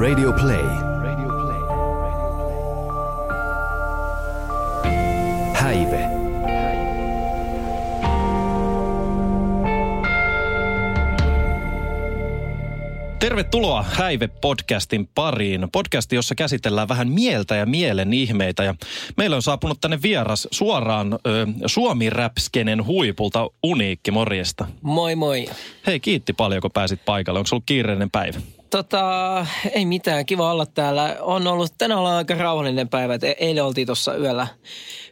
Radio Play. Häive. Tervetuloa Häive-podcastin pariin. Podcasti, jossa käsitellään vähän mieltä ja mielen ihmeitä. Ja meillä on saapunut tänne vieras suoraan ö, Suomi-räpskenen huipulta Uniikki, morjesta. Moi moi. Hei, kiitti paljon, kun pääsit paikalle. Onko ollut kiireinen päivä? Tota, ei mitään, kiva olla täällä. On ollut, tänään ollaan aika rauhallinen päivä. Et e- eilen oltiin tuossa yöllä,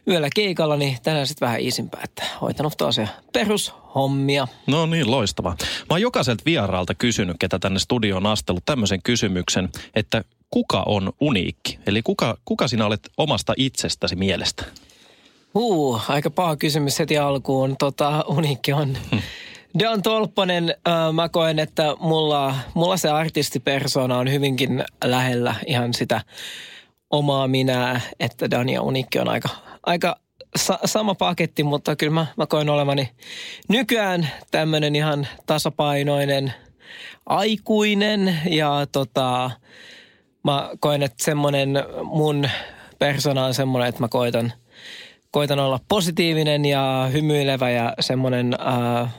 yöllä keikalla, niin tänään sitten vähän isimpää, että hoitanut tosiaan perushommia. No niin, loistavaa. Mä oon jokaiselta vieraalta kysynyt, ketä tänne studioon on astellut tämmöisen kysymyksen, että kuka on uniikki? Eli kuka, kuka sinä olet omasta itsestäsi mielestä? Huu, aika paha kysymys heti alkuun. Tota, uniikki on... Deon Tolppanen, äh, mä koen, että mulla, mulla se artistipersona on hyvinkin lähellä ihan sitä omaa minää, että Dan ja Unikki on aika, aika sa- sama paketti, mutta kyllä mä, mä koen olevani nykyään tämmöinen ihan tasapainoinen aikuinen ja tota, mä koen, että semmoinen mun persona on semmoinen, että mä koitan, koitan olla positiivinen ja hymyilevä ja semmoinen äh,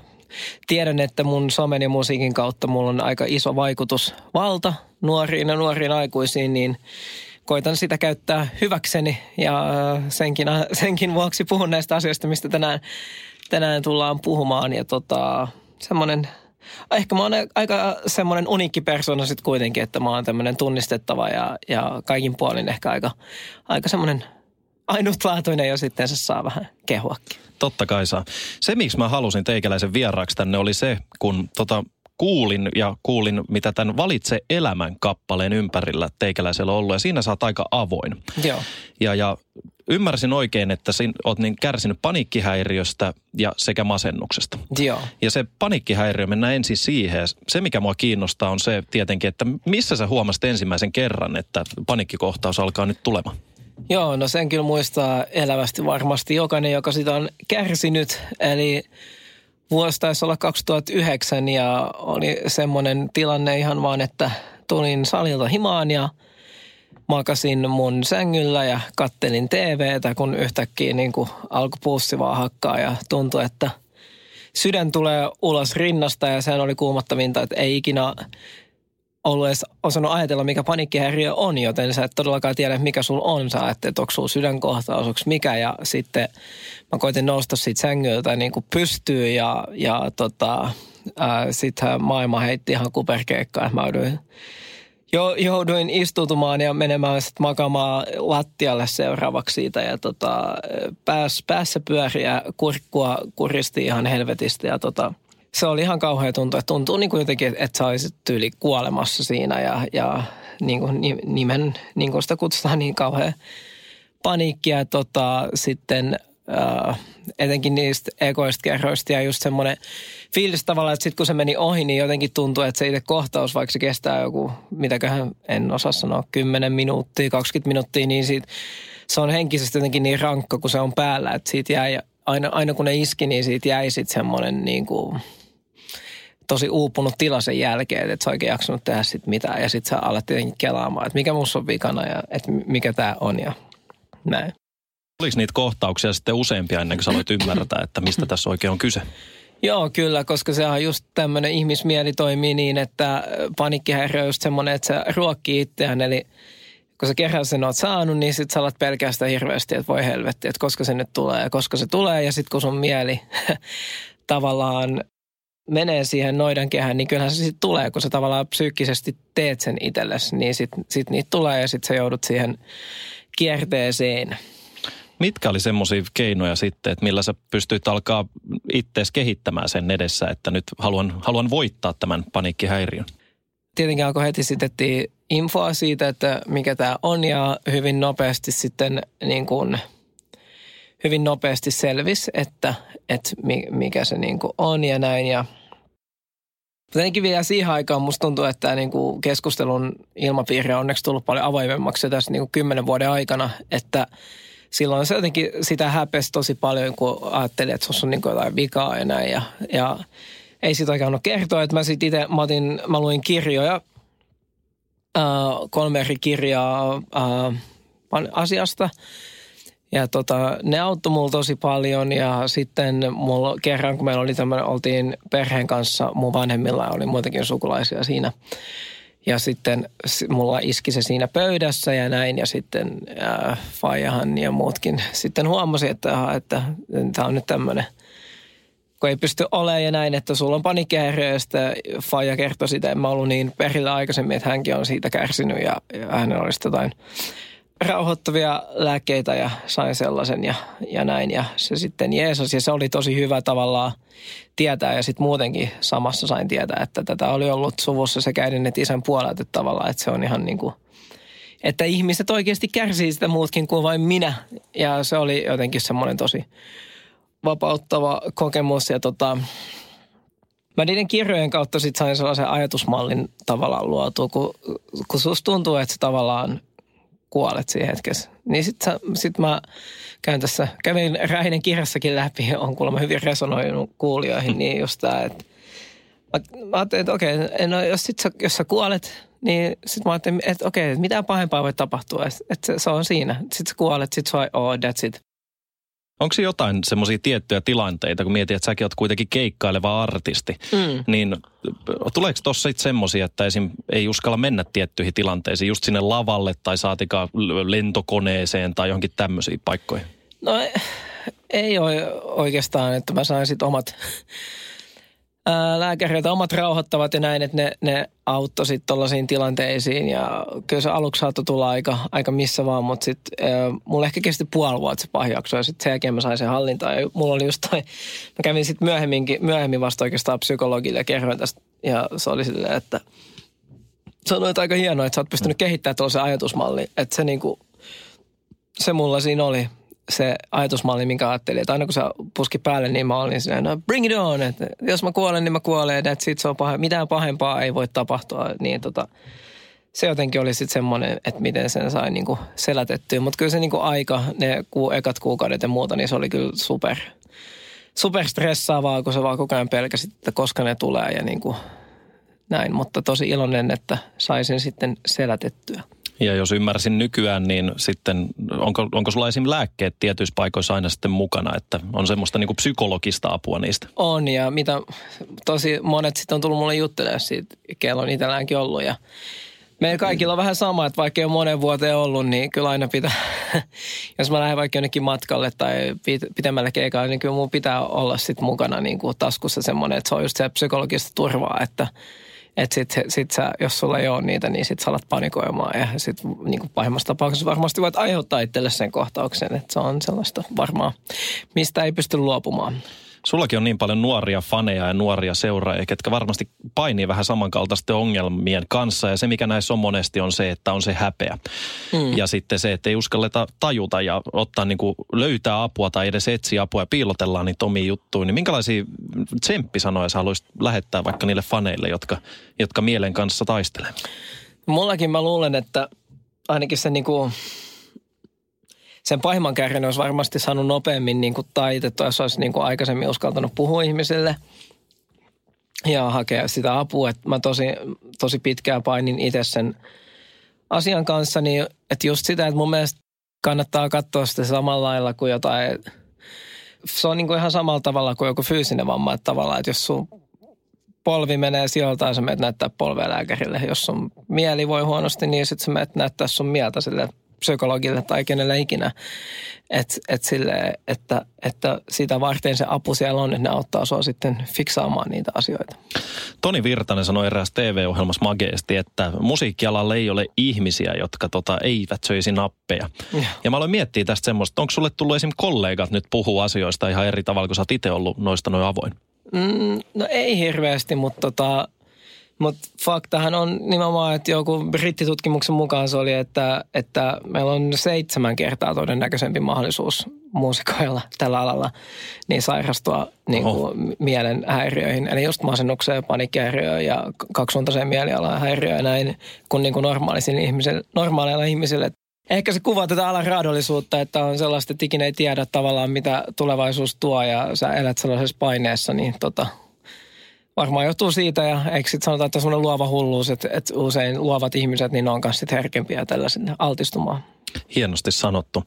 tiedän, että mun somen ja musiikin kautta mulla on aika iso vaikutus valta nuoriin ja nuoriin aikuisiin, niin koitan sitä käyttää hyväkseni ja äh, senkin, senkin vuoksi puhun näistä asioista, mistä tänään, tänään tullaan puhumaan. Ja tota, semmoinen, ehkä mä oon aika semmoinen uniikki persona sitten kuitenkin, että mä oon tämmöinen tunnistettava ja, ja kaikin puolin ehkä aika, aika semmoinen ainutlaatuinen ja sitten se saa vähän kehuakin. Totta kai saa. Se, miksi mä halusin teikäläisen vieraaksi tänne, oli se, kun tota, kuulin ja kuulin, mitä tämän Valitse elämän kappaleen ympärillä teikäläisellä on ollut. Ja siinä sä oot aika avoin. Joo. Ja, ja ymmärsin oikein, että sinä oot niin kärsinyt paniikkihäiriöstä ja sekä masennuksesta. Joo. Ja se paniikkihäiriö, mennään ensin siihen. Se, mikä mua kiinnostaa, on se tietenkin, että missä sä huomasit ensimmäisen kerran, että paniikkikohtaus alkaa nyt tulemaan? Joo, no sen kyllä muistaa elävästi varmasti jokainen, joka sitä on kärsinyt. Eli vuosi taisi olla 2009 ja oli semmoinen tilanne ihan vaan, että tulin salilta himaan ja makasin mun sängyllä ja kattelin TVtä, kun yhtäkkiä niin kuin alkoi puussi vaan hakkaa ja tuntui, että sydän tulee ulos rinnasta ja sehän oli kuumottavinta, että ei ikinä ollut edes osannut ajatella, mikä paniikkihäiriö on, joten sä et todellakaan tiedä, mikä sul on. Sä ajattelet, onko sulla sydänkohtaus, onko mikä. Ja sitten mä koitin nousta siitä sängyltä niin kuin pystyy ja, ja tota, sitten maailma heitti ihan kuperkeikkaa. Mä jouduin, jo, jouduin istutumaan ja menemään sitten makamaan lattialle seuraavaksi siitä. Ja tota, pääs, päässä pyöriä kurkkua kuristi ihan helvetistä ja tota, se oli ihan kauhea tuntu. Että tuntuu niin kuin jotenkin, että sä olisit tyyli kuolemassa siinä ja, ja niin kuin nimen, niin kuin sitä kutsutaan niin kauhean paniikkia. Tota, sitten äh, etenkin niistä ekoista kerroista ja just semmoinen fiilis tavallaan, että sitten kun se meni ohi, niin jotenkin tuntuu, että se itse kohtaus, vaikka se kestää joku, mitäköhän en osaa sanoa, 10 minuuttia, 20 minuuttia, niin siitä, se on henkisesti jotenkin niin rankka, kun se on päällä, että siitä jäi, aina, aina kun ne iski, niin siitä jäi sitten semmoinen niin kuin, tosi uupunut tila sen jälkeen, että sä oikein jaksanut tehdä sit mitään. Ja sitten sä alat tietenkin kelaamaan, että mikä musta on vikana ja että mikä tämä on ja näin. Oliko niitä kohtauksia sitten useampia ennen kuin sä aloit ymmärtää, että mistä tässä oikein on kyse? Joo, kyllä, koska se on just tämmöinen ihmismieli toimii niin, että paniikkihäiriö on just semmoinen, että se ruokkii itseään. Eli kun sä kerran sen oot saanut, niin sit sä alat pelkää sitä hirveästi, että voi helvetti, että koska se nyt tulee ja koska se tulee. Ja sitten kun sun mieli tavallaan menee siihen noidankehään, niin kyllähän se sitten tulee, kun sä tavallaan psyykkisesti teet sen itsellesi, niin sitten sit niitä tulee ja sitten sä joudut siihen kierteeseen. Mitkä oli semmoisia keinoja sitten, että millä sä pystyit alkaa ittees kehittämään sen edessä, että nyt haluan, haluan voittaa tämän paniikkihäiriön? Tietenkin alkoi heti sitten infoa siitä, että mikä tämä on ja hyvin nopeasti sitten niin kuin, hyvin nopeasti selvisi, että, että mikä se niin kuin on ja näin ja – Jotenkin vielä siihen aikaan musta tuntuu, että tämä niinku keskustelun ilmapiiri on onneksi tullut paljon avoimemmaksi tässä niinku kymmenen vuoden aikana, että silloin se jotenkin sitä häpesi tosi paljon, kun ajattelin, että se on niinku jotain vikaa ja näin. Ja, ja ei siitä oikein kertoa, että mä sitten itse, mä, mä luin kirjoja äh, kolme eri kirjaa äh, asiasta. Ja tota, ne auttoi mulla tosi paljon ja sitten mulla kerran, kun meillä oli tämmöinen, oltiin perheen kanssa, mun vanhemmilla oli muitakin sukulaisia siinä. Ja sitten mulla iski se siinä pöydässä ja näin ja sitten äh, Fajahan ja muutkin sitten huomasi, että, että, että tämä on nyt tämmöinen – kun ei pysty olemaan ja näin, että sulla on paniikkihäiriö ja sitten Faija kertoi sitä, en mä ollut niin perillä aikaisemmin, että hänkin on siitä kärsinyt ja, ja hänellä olisi jotain rauhoittavia lääkkeitä ja sain sellaisen ja, ja näin. Ja se sitten Jeesus ja se oli tosi hyvä tavallaan tietää ja sitten muutenkin samassa sain tietää, että tätä oli ollut suvussa sekä äidin että isän puolelta että tavallaan, että se on ihan niin kuin, että ihmiset oikeasti kärsii sitä muutkin kuin vain minä. Ja se oli jotenkin semmoinen tosi vapauttava kokemus ja tota, mä niiden kirjojen kautta sitten sain sellaisen ajatusmallin tavallaan luotua, kun, kun susta tuntuu, että sä tavallaan kuolet siinä hetkessä. Niin sitten sit mä käyn tässä, kävin Räinen kirjassakin läpi, on kuulemma hyvin resonoinut kuulijoihin, niin just tämä, että mä, mä ajattelin, että okei, no jos, sit sä, jos sä kuolet, niin sitten mä ajattelin, että okei, mitä pahempaa voi tapahtua, että se, se on siinä. Sitten sä kuolet, sitten sä oh, that's it. Onko se jotain semmoisia tiettyjä tilanteita, kun mietit, että säkin oot kuitenkin keikkaileva artisti, mm. niin tuleeko tuossa sitten semmoisia, että esim. ei uskalla mennä tiettyihin tilanteisiin, just sinne lavalle tai saatikaan lentokoneeseen tai johonkin tämmöisiin paikkoihin? No ei ole oikeastaan, että mä sain sitten omat lääkäreitä omat rauhoittavat ja näin, että ne, ne auttoi sitten tollaisiin tilanteisiin. Ja kyllä se aluksi saattoi tulla aika, aika missä vaan, mutta sitten mulla ehkä kesti puoli vuotta se pahjakso ja sitten sen jälkeen mä sain sen hallintaan. Ja mulla oli just toi, mä kävin sitten myöhemminkin, myöhemmin vasta oikeastaan psykologille ja kerroin tästä. Ja se oli silleen, että sanoit aika hienoa, että sä oot pystynyt kehittämään tuollaisen ajatusmallin. Että se niinku, se mulla siinä oli se ajatusmalli, minkä ajattelin, että aina kun se puski päälle, niin mä olin silleen, no bring it on, että jos mä kuolen, niin mä kuolen, että sit se on pahe, mitään pahempaa ei voi tapahtua, niin tota, se jotenkin oli sitten semmoinen, että miten sen sai niinku selätettyä. Mutta kyllä se niinku aika, ne ku, ekat kuukaudet ja muuta, niin se oli kyllä super, super stressaavaa, kun se vaan koko ajan pelkäsi, että koska ne tulee ja niinku näin. Mutta tosi iloinen, että saisin sitten selätettyä. Ja jos ymmärsin nykyään, niin sitten onko, onko sulla esim. lääkkeet tietyissä paikoissa aina sitten mukana, että on semmoista niin psykologista apua niistä? On ja mitä tosi monet sitten on tullut mulle juttelemaan siitä, kello on itselläänkin ollut ja Meillä kaikilla on vähän sama, että vaikka ei ole monen vuoteen ollut, niin kyllä aina pitää, jos mä lähden vaikka jonnekin matkalle tai pitemmälle keikalle, niin kyllä mun pitää olla sitten mukana niin kuin taskussa semmoinen, että se on just se psykologista turvaa, että – että sit, sit sä, jos sulla ei ole niitä, niin sit sä alat panikoimaan ja sit niin pahimmassa tapauksessa varmasti voit aiheuttaa itselle sen kohtauksen. Että se on sellaista varmaan, mistä ei pysty luopumaan. Sullakin on niin paljon nuoria faneja ja nuoria seuraajia, ketkä varmasti painii vähän samankaltaisten ongelmien kanssa. Ja se, mikä näissä on monesti, on se, että on se häpeä. Mm. Ja sitten se, että ei uskalleta tajuta ja ottaa niin kuin löytää apua tai edes etsiä apua ja piilotellaan niitä omia juttuja. Niin minkälaisia tsemppisanoja sä haluaisit lähettää vaikka niille faneille, jotka, jotka mielen kanssa taistelee? Mullakin mä luulen, että ainakin se niin kuin sen pahimman kärjen olisi varmasti saanut nopeammin niin kuin taitettua, jos olisi niin kuin aikaisemmin uskaltanut puhua ihmisille ja hakea sitä apua. Että mä tosi, tosi pitkään painin itse sen asian kanssa, niin että just sitä, että mun mielestä kannattaa katsoa sitä samalla lailla kuin jotain, se on niin kuin ihan samalla tavalla kuin joku fyysinen vamma, että tavallaan, että jos sun polvi menee sijoiltaan, sä menet näyttää polvea lääkärille. Jos sun mieli voi huonosti, niin sitten sä menet näyttää sun mieltä sille psykologille tai kenelle ikinä. Et, et sille, että, että sitä varten se apu siellä on, että ne auttaa sua sitten fiksaamaan niitä asioita. Toni Virtanen sanoi eräässä TV-ohjelmassa mageesti, että musiikkialalla ei ole ihmisiä, jotka tota, eivät söisi nappeja. Ja. ja mä aloin miettiä tästä semmoista, onko sulle tullut esim. kollegat nyt puhua asioista ihan eri tavalla, kun sä oot itse ollut noista noin avoin? Mm, no ei hirveästi, mutta tota, mutta faktahan on nimenomaan, että joku brittitutkimuksen mukaan se oli, että, että meillä on seitsemän kertaa todennäköisempi mahdollisuus muusikoilla tällä alalla niin sairastua niin kuin mielen häiriöihin. Eli just masennukseen, paniikkihäiriöön ja kaksisuuntaiseen mielialan häiriöön ja näin kuin, niin kuin ihmisille, normaaleilla ihmisille. Ehkä se kuvaa tätä alan raadollisuutta, että on sellaista, että ikinä ei tiedä tavallaan, mitä tulevaisuus tuo ja sä elät sellaisessa paineessa, niin tota, varmaan johtuu siitä ja eikö sitten sanota, että semmoinen luova hulluus, että, että usein luovat ihmiset, niin ne on myös sitten herkempiä tällaisen altistumaan. Hienosti sanottu.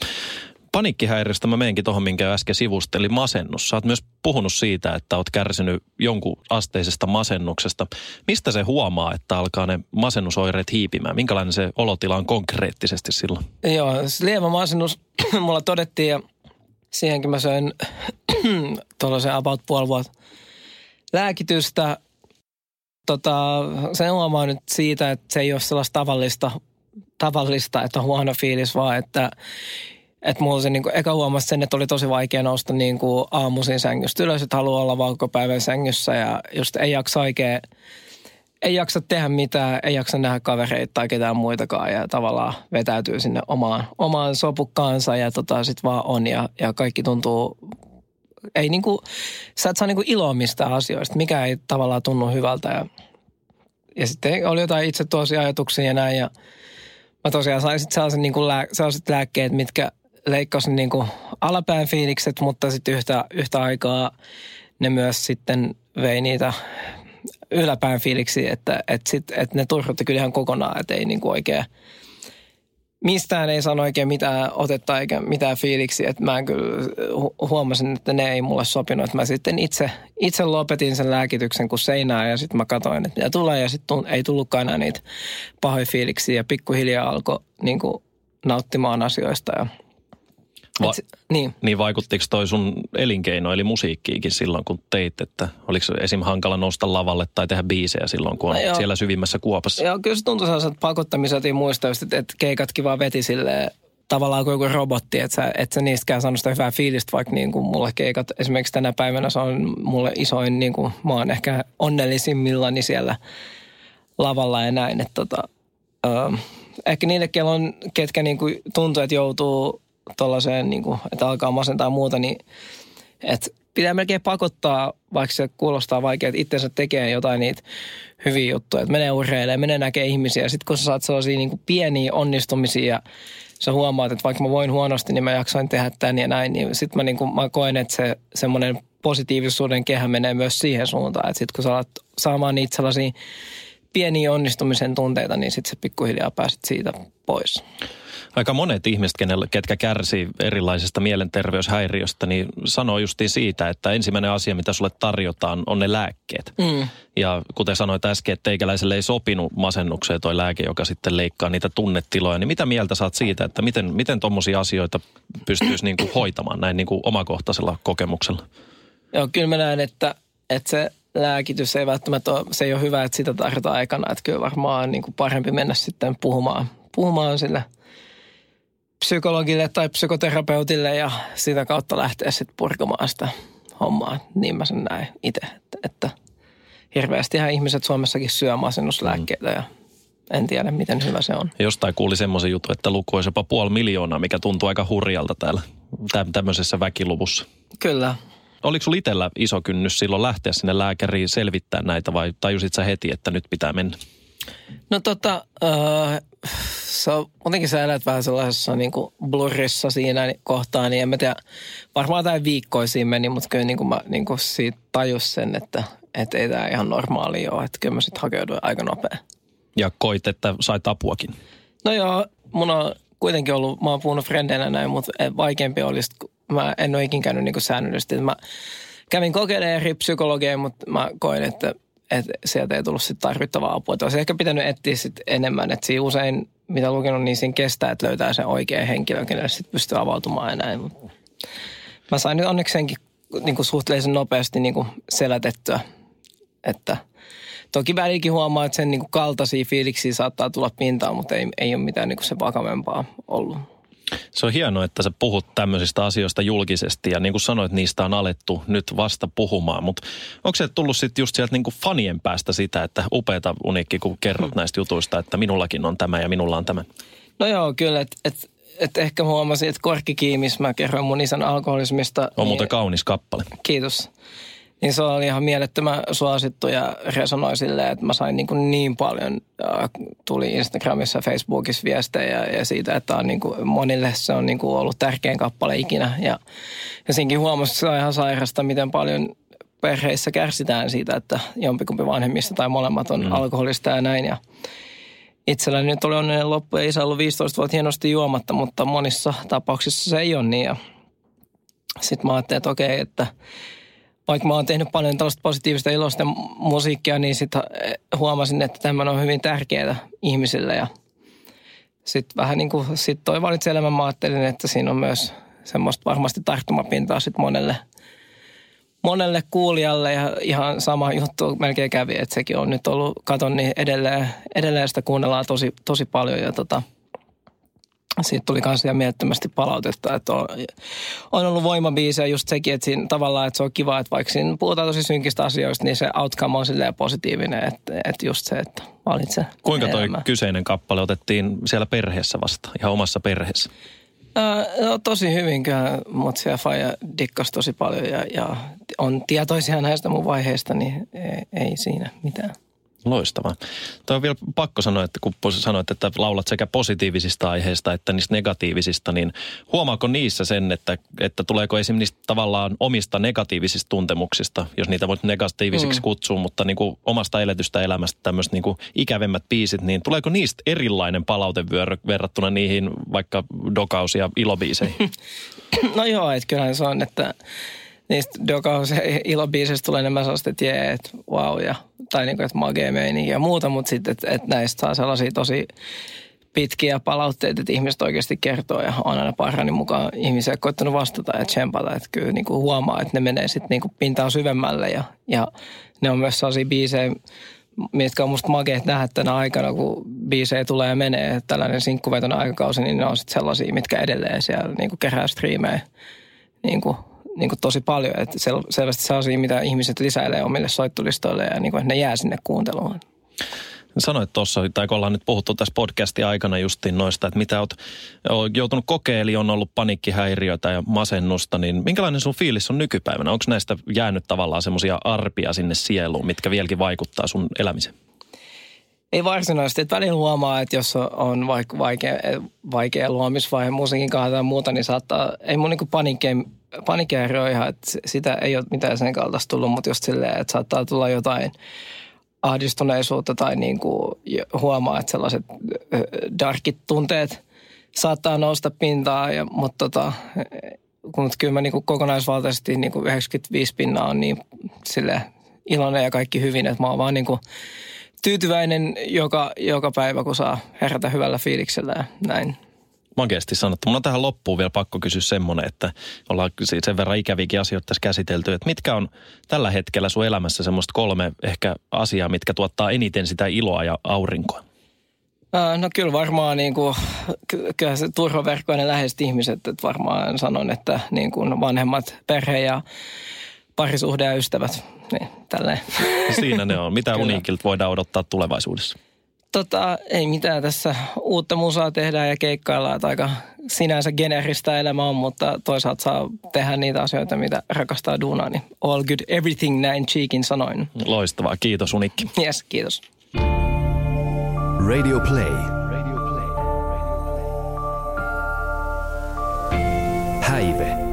Paniikkihäiriöstä mä meenkin tuohon, minkä äsken sivusteli, masennus. Sä oot myös puhunut siitä, että oot kärsinyt jonkun asteisesta masennuksesta. Mistä se huomaa, että alkaa ne masennusoireet hiipimään? Minkälainen se olotila on konkreettisesti silloin? Joo, lievä masennus mulla todettiin ja siihenkin mä söin tuollaisen about puoli vuotta lääkitystä. Tota, se huomaa nyt siitä, että se ei ole sellaista tavallista, tavallista että on huono fiilis, vaan että että mulla se niinku, eka huomasi sen, että oli tosi vaikea nousta niinku aamuisin sängystä ylös, että haluaa olla valkopäivän sängyssä ja just ei jaksa oikein, ei jaksa tehdä mitään, ei jaksa nähdä kavereita tai ketään muitakaan ja tavallaan vetäytyy sinne omaan, omaan sopukkaansa ja tota sit vaan on ja, ja kaikki tuntuu ei niinku, sä et saa niinku iloa mistään asioista, mikä ei tavallaan tunnu hyvältä. Ja, ja sitten oli jotain itse tuosia ajatuksia ja näin. Ja mä tosiaan sain sitten sellaisen niinku lää, sellaiset lääkkeet, mitkä leikkasi niin kuin alapään fiilikset, mutta sitten yhtä, yhtä aikaa ne myös sitten vei niitä yläpään fiiliksi, että, että, sit, että ne turhutti kyllä ihan kokonaan, että ei niin kuin oikein, mistään ei sano oikein mitään otetta eikä mitään fiiliksi, että mä kyllä huomasin, että ne ei mulle sopinut, että mä sitten itse, itse lopetin sen lääkityksen kuin seinää ja sitten mä katsoin, että mitä tulee ja sitten ei tullutkaan enää niitä pahoja fiiliksiä ja pikkuhiljaa alkoi niin nauttimaan asioista ja – Va- Et, niin. niin vaikuttiko toi sun elinkeino, eli musiikkiinkin silloin, kun teit, että oliko esim. hankala nousta lavalle tai tehdä biisejä silloin, kun on no siellä syvimmässä kuopassa? Joo, kyllä se tuntui sellaiset pakottamiset, ei muista että, että keikatkin vaan veti silleen tavallaan kuin joku robotti, että sä, et sä niistäkään saanut sitä hyvää fiilistä, vaikka niin kuin mulle keikat, esimerkiksi tänä päivänä se on mulle isoin, niin kuin, mä oon ehkä onnellisimmillani siellä lavalla ja näin, että tota, äh, ehkä niille, on, ketkä niin kuin tuntuu, että joutuu tuollaiseen, niin kuin, että alkaa masentaa muuta, niin että pitää melkein pakottaa, vaikka se kuulostaa vaikea, että itsensä tekee jotain niitä hyviä juttuja. Että menee urheilemaan, menee näkee ihmisiä. Sitten kun sä saat sellaisia niin kuin pieniä onnistumisia ja sä huomaat, että vaikka mä voin huonosti, niin mä jaksoin tehdä tämän ja näin. Niin sitten mä, niin mä koen, että se semmoinen positiivisuuden kehä menee myös siihen suuntaan. Että sitten kun sä alat saamaan niitä sellaisia pieniä onnistumisen tunteita, niin sitten se pikkuhiljaa pääset siitä pois aika monet ihmiset, kenelle, ketkä kärsii erilaisista mielenterveyshäiriöstä, niin sanoo justiin siitä, että ensimmäinen asia, mitä sulle tarjotaan, on ne lääkkeet. Mm. Ja kuten sanoit äsken, että teikäläiselle ei sopinut masennukseen toi lääke, joka sitten leikkaa niitä tunnetiloja. Niin mitä mieltä saat siitä, että miten, miten tuommoisia asioita pystyisi niin kuin hoitamaan näin niin kuin omakohtaisella kokemuksella? Joo, kyllä mä näen, että, että se lääkitys ei välttämättä ole, se ei ole hyvä, että sitä tarvitaan aikana. Että kyllä varmaan niin kuin parempi mennä sitten puhumaan, puhumaan sille psykologille tai psykoterapeutille ja sitä kautta lähteä sitten purkamaan sitä hommaa. Niin mä sen näen itse, että, että hirveästihän ihmiset Suomessakin syö masennuslääkkeitä ja en tiedä, miten hyvä se on. Jostain kuuli semmoisen jutun, että luku olisi jopa puoli miljoonaa, mikä tuntuu aika hurjalta täällä tämmöisessä väkiluvussa. Kyllä. Oliko sinulla itsellä iso kynnys silloin lähteä sinne lääkäriin selvittää näitä vai tajusit sä heti, että nyt pitää mennä? No tota, äh, on, muutenkin sä elät vähän sellaisessa niin kuin blurrissa siinä kohtaa, niin en mä tiedä, varmaan jotain viikkoja siinä meni, mutta kyllä niin kuin mä niin kuin siitä tajus sen, että, että ei tämä ihan normaali ole, että kyllä mä sitten hakeuduin aika nopea. Ja koit, että sait apuakin? No joo, mun on kuitenkin ollut, mä oon puhunut frendeillä näin, mutta vaikeampi olisi, mä en ole ikin käynyt niin kuin säännöllisesti. Mä kävin kokeilemaan eri psykologeja, mutta mä koin, että että sieltä ei tullut sit tarvittavaa apua. Että olisi ehkä pitänyt etsiä sit enemmän, että siinä usein, mitä lukenut, niin siinä kestää, että löytää sen oikean henkilön, kenelle sitten pystyy avautumaan ja näin. Mä sain nyt onneksi senkin niin kuin suhteellisen nopeasti niin kuin selätettyä, että toki välilläkin huomaa, että sen niin kuin kaltaisia fiiliksiä saattaa tulla pintaan, mutta ei, ei ole mitään niin kuin se vakavempaa ollut. Se on hienoa, että sä puhut tämmöisistä asioista julkisesti ja niin kuin sanoit, niistä on alettu nyt vasta puhumaan. Mutta onko se tullut sitten just sieltä niin kuin fanien päästä sitä, että upeata unikki, kun kerrot hmm. näistä jutuista, että minullakin on tämä ja minulla on tämä? No joo, kyllä, että et, et ehkä huomasin, että Korkkikiimis, mä kerroin mun isän alkoholismista. On niin, muuten kaunis kappale. Kiitos. Niin se oli ihan mielettömän suosittu ja resonoi silleen, että mä sain niin, kuin niin paljon, äh, tuli Instagramissa ja Facebookissa viestejä ja siitä, että on niin kuin, monille se on niin kuin ollut tärkein kappale ikinä. Ja, ja siinkin huomasi, että se on ihan sairasta, miten paljon perheissä kärsitään siitä, että jompikumpi vanhemmista tai molemmat on mm. alkoholista ja näin. Ja itselläni nyt oli onnellinen loppu ja isä ollut 15 vuotta hienosti juomatta, mutta monissa tapauksissa se ei ole niin. Ja sitten mä ajattelin, että okei, että vaikka mä oon tehnyt paljon tällaista positiivista iloista musiikkia, niin sitten huomasin, että tämä on hyvin tärkeää ihmisille. Ja sitten vähän niin kuin sit toi valitsi elämän, mä ajattelin, että siinä on myös semmoista varmasti tarttumapintaa sitten monelle, monelle kuulijalle. Ja ihan sama juttu melkein kävi, että sekin on nyt ollut, katon, niin edelleen, edelleen sitä kuunnellaan tosi, tosi paljon. Ja tota, siitä tuli myös ihan mielettömästi palautetta, että on, on ollut voimabiisejä just sekin, että siinä tavallaan, että se on kiva, että vaikka siinä puhutaan tosi synkistä asioista, niin se outcome on silleen positiivinen, että, että just se, että valitse Kuinka toi elämä. kyseinen kappale otettiin siellä perheessä vasta, ihan omassa perheessä? No, tosi hyvin kyllä Motsi ja Faija dikkas tosi paljon ja, ja on tietoisia näistä mun vaiheista, niin ei, ei siinä mitään. Loistavaa. Tämä on vielä pakko sanoa, että kun sanoit, että laulat sekä positiivisista aiheista että niistä negatiivisista, niin huomaako niissä sen, että, että tuleeko esimerkiksi niistä tavallaan omista negatiivisista tuntemuksista, jos niitä voit negatiivisiksi mm. kutsua, mutta niin kuin omasta eletystä elämästä tämmöiset niin kuin ikävemmät biisit, niin tuleeko niistä erilainen palautevyörö verrattuna niihin vaikka dokaus- ja ilobiiseihin? no joo, että kyllähän se on, että niistä dokaus- ja ilobiiseistä tulee enemmän sellaista, että jee, että wow ja tai niin kuin, että magee ja muuta, mutta sitten, että, että näistä saa sellaisia tosi pitkiä palautteita, että ihmiset oikeasti kertoo ja on aina parhaani mukaan ihmisiä koittanut vastata ja tsempata, että kyllä niin kuin huomaa, että ne menee sitten niin pintaan syvemmälle ja, ja ne on myös sellaisia biisejä, mitkä on musta makeet nähdä tänä aikana, kun biisejä tulee ja menee, tällainen sinkkuvetoinen aikakausi, niin ne on sitten sellaisia, mitkä edelleen siellä niin kuin kerää striimejä niin kuin niin kuin tosi paljon. Että sel, selvästi sellaisia, mitä ihmiset lisäilee omille soittolistoille ja niin kuin, että ne jää sinne kuunteluun. Sanoit tuossa, tai kun ollaan nyt puhuttu tässä podcastin aikana justiin noista, että mitä oot joutunut kokeilemaan, eli on ollut panikkihäiriötä ja masennusta, niin minkälainen sun fiilis on nykypäivänä? Onko näistä jäänyt tavallaan semmoisia arpia sinne sieluun, mitkä vieläkin vaikuttaa sun elämiseen? Ei varsinaisesti. Että välillä huomaa, että jos on vaikka vaikea, vaikea luomisvaihe musiikin kanssa tai muuta, niin saattaa, ei mun niinku panikkeen panikääri on ihan, että sitä ei ole mitään sen kaltaista tullut, mutta just silleen, että saattaa tulla jotain ahdistuneisuutta tai niin kuin huomaa, että sellaiset darkit tunteet saattaa nousta pintaa, ja, mutta tota, mutta kyllä mä niin kuin kokonaisvaltaisesti niin kuin 95 pinnaa on niin sille iloinen ja kaikki hyvin, että mä oon vaan niin kuin tyytyväinen joka, joka päivä, kun saa herätä hyvällä fiiliksellä ja näin makeasti sanottu. Mun on tähän loppuun vielä pakko kysyä semmoinen, että ollaan sen verran ikäviäkin asioita tässä käsitelty, että mitkä on tällä hetkellä sun elämässä semmoista kolme ehkä asiaa, mitkä tuottaa eniten sitä iloa ja aurinkoa? No kyllä varmaan niin kuin, kyllä se turvaverkkoinen läheiset ihmiset, että varmaan sanon, että niin kuin vanhemmat, perhe ja parisuhde ja ystävät, niin tälleen. Siinä ne on. Mitä uniikilta voidaan odottaa tulevaisuudessa? Tota, ei mitään tässä. Uutta musaa tehdään ja keikkaillaan. Että aika sinänsä generistä elämä on, mutta toisaalta saa tehdä niitä asioita, mitä rakastaa duunaa. Niin all good, everything näin cheekin sanoin. Loistavaa. Kiitos Unikki. Yes, kiitos. Radio Play. Häive.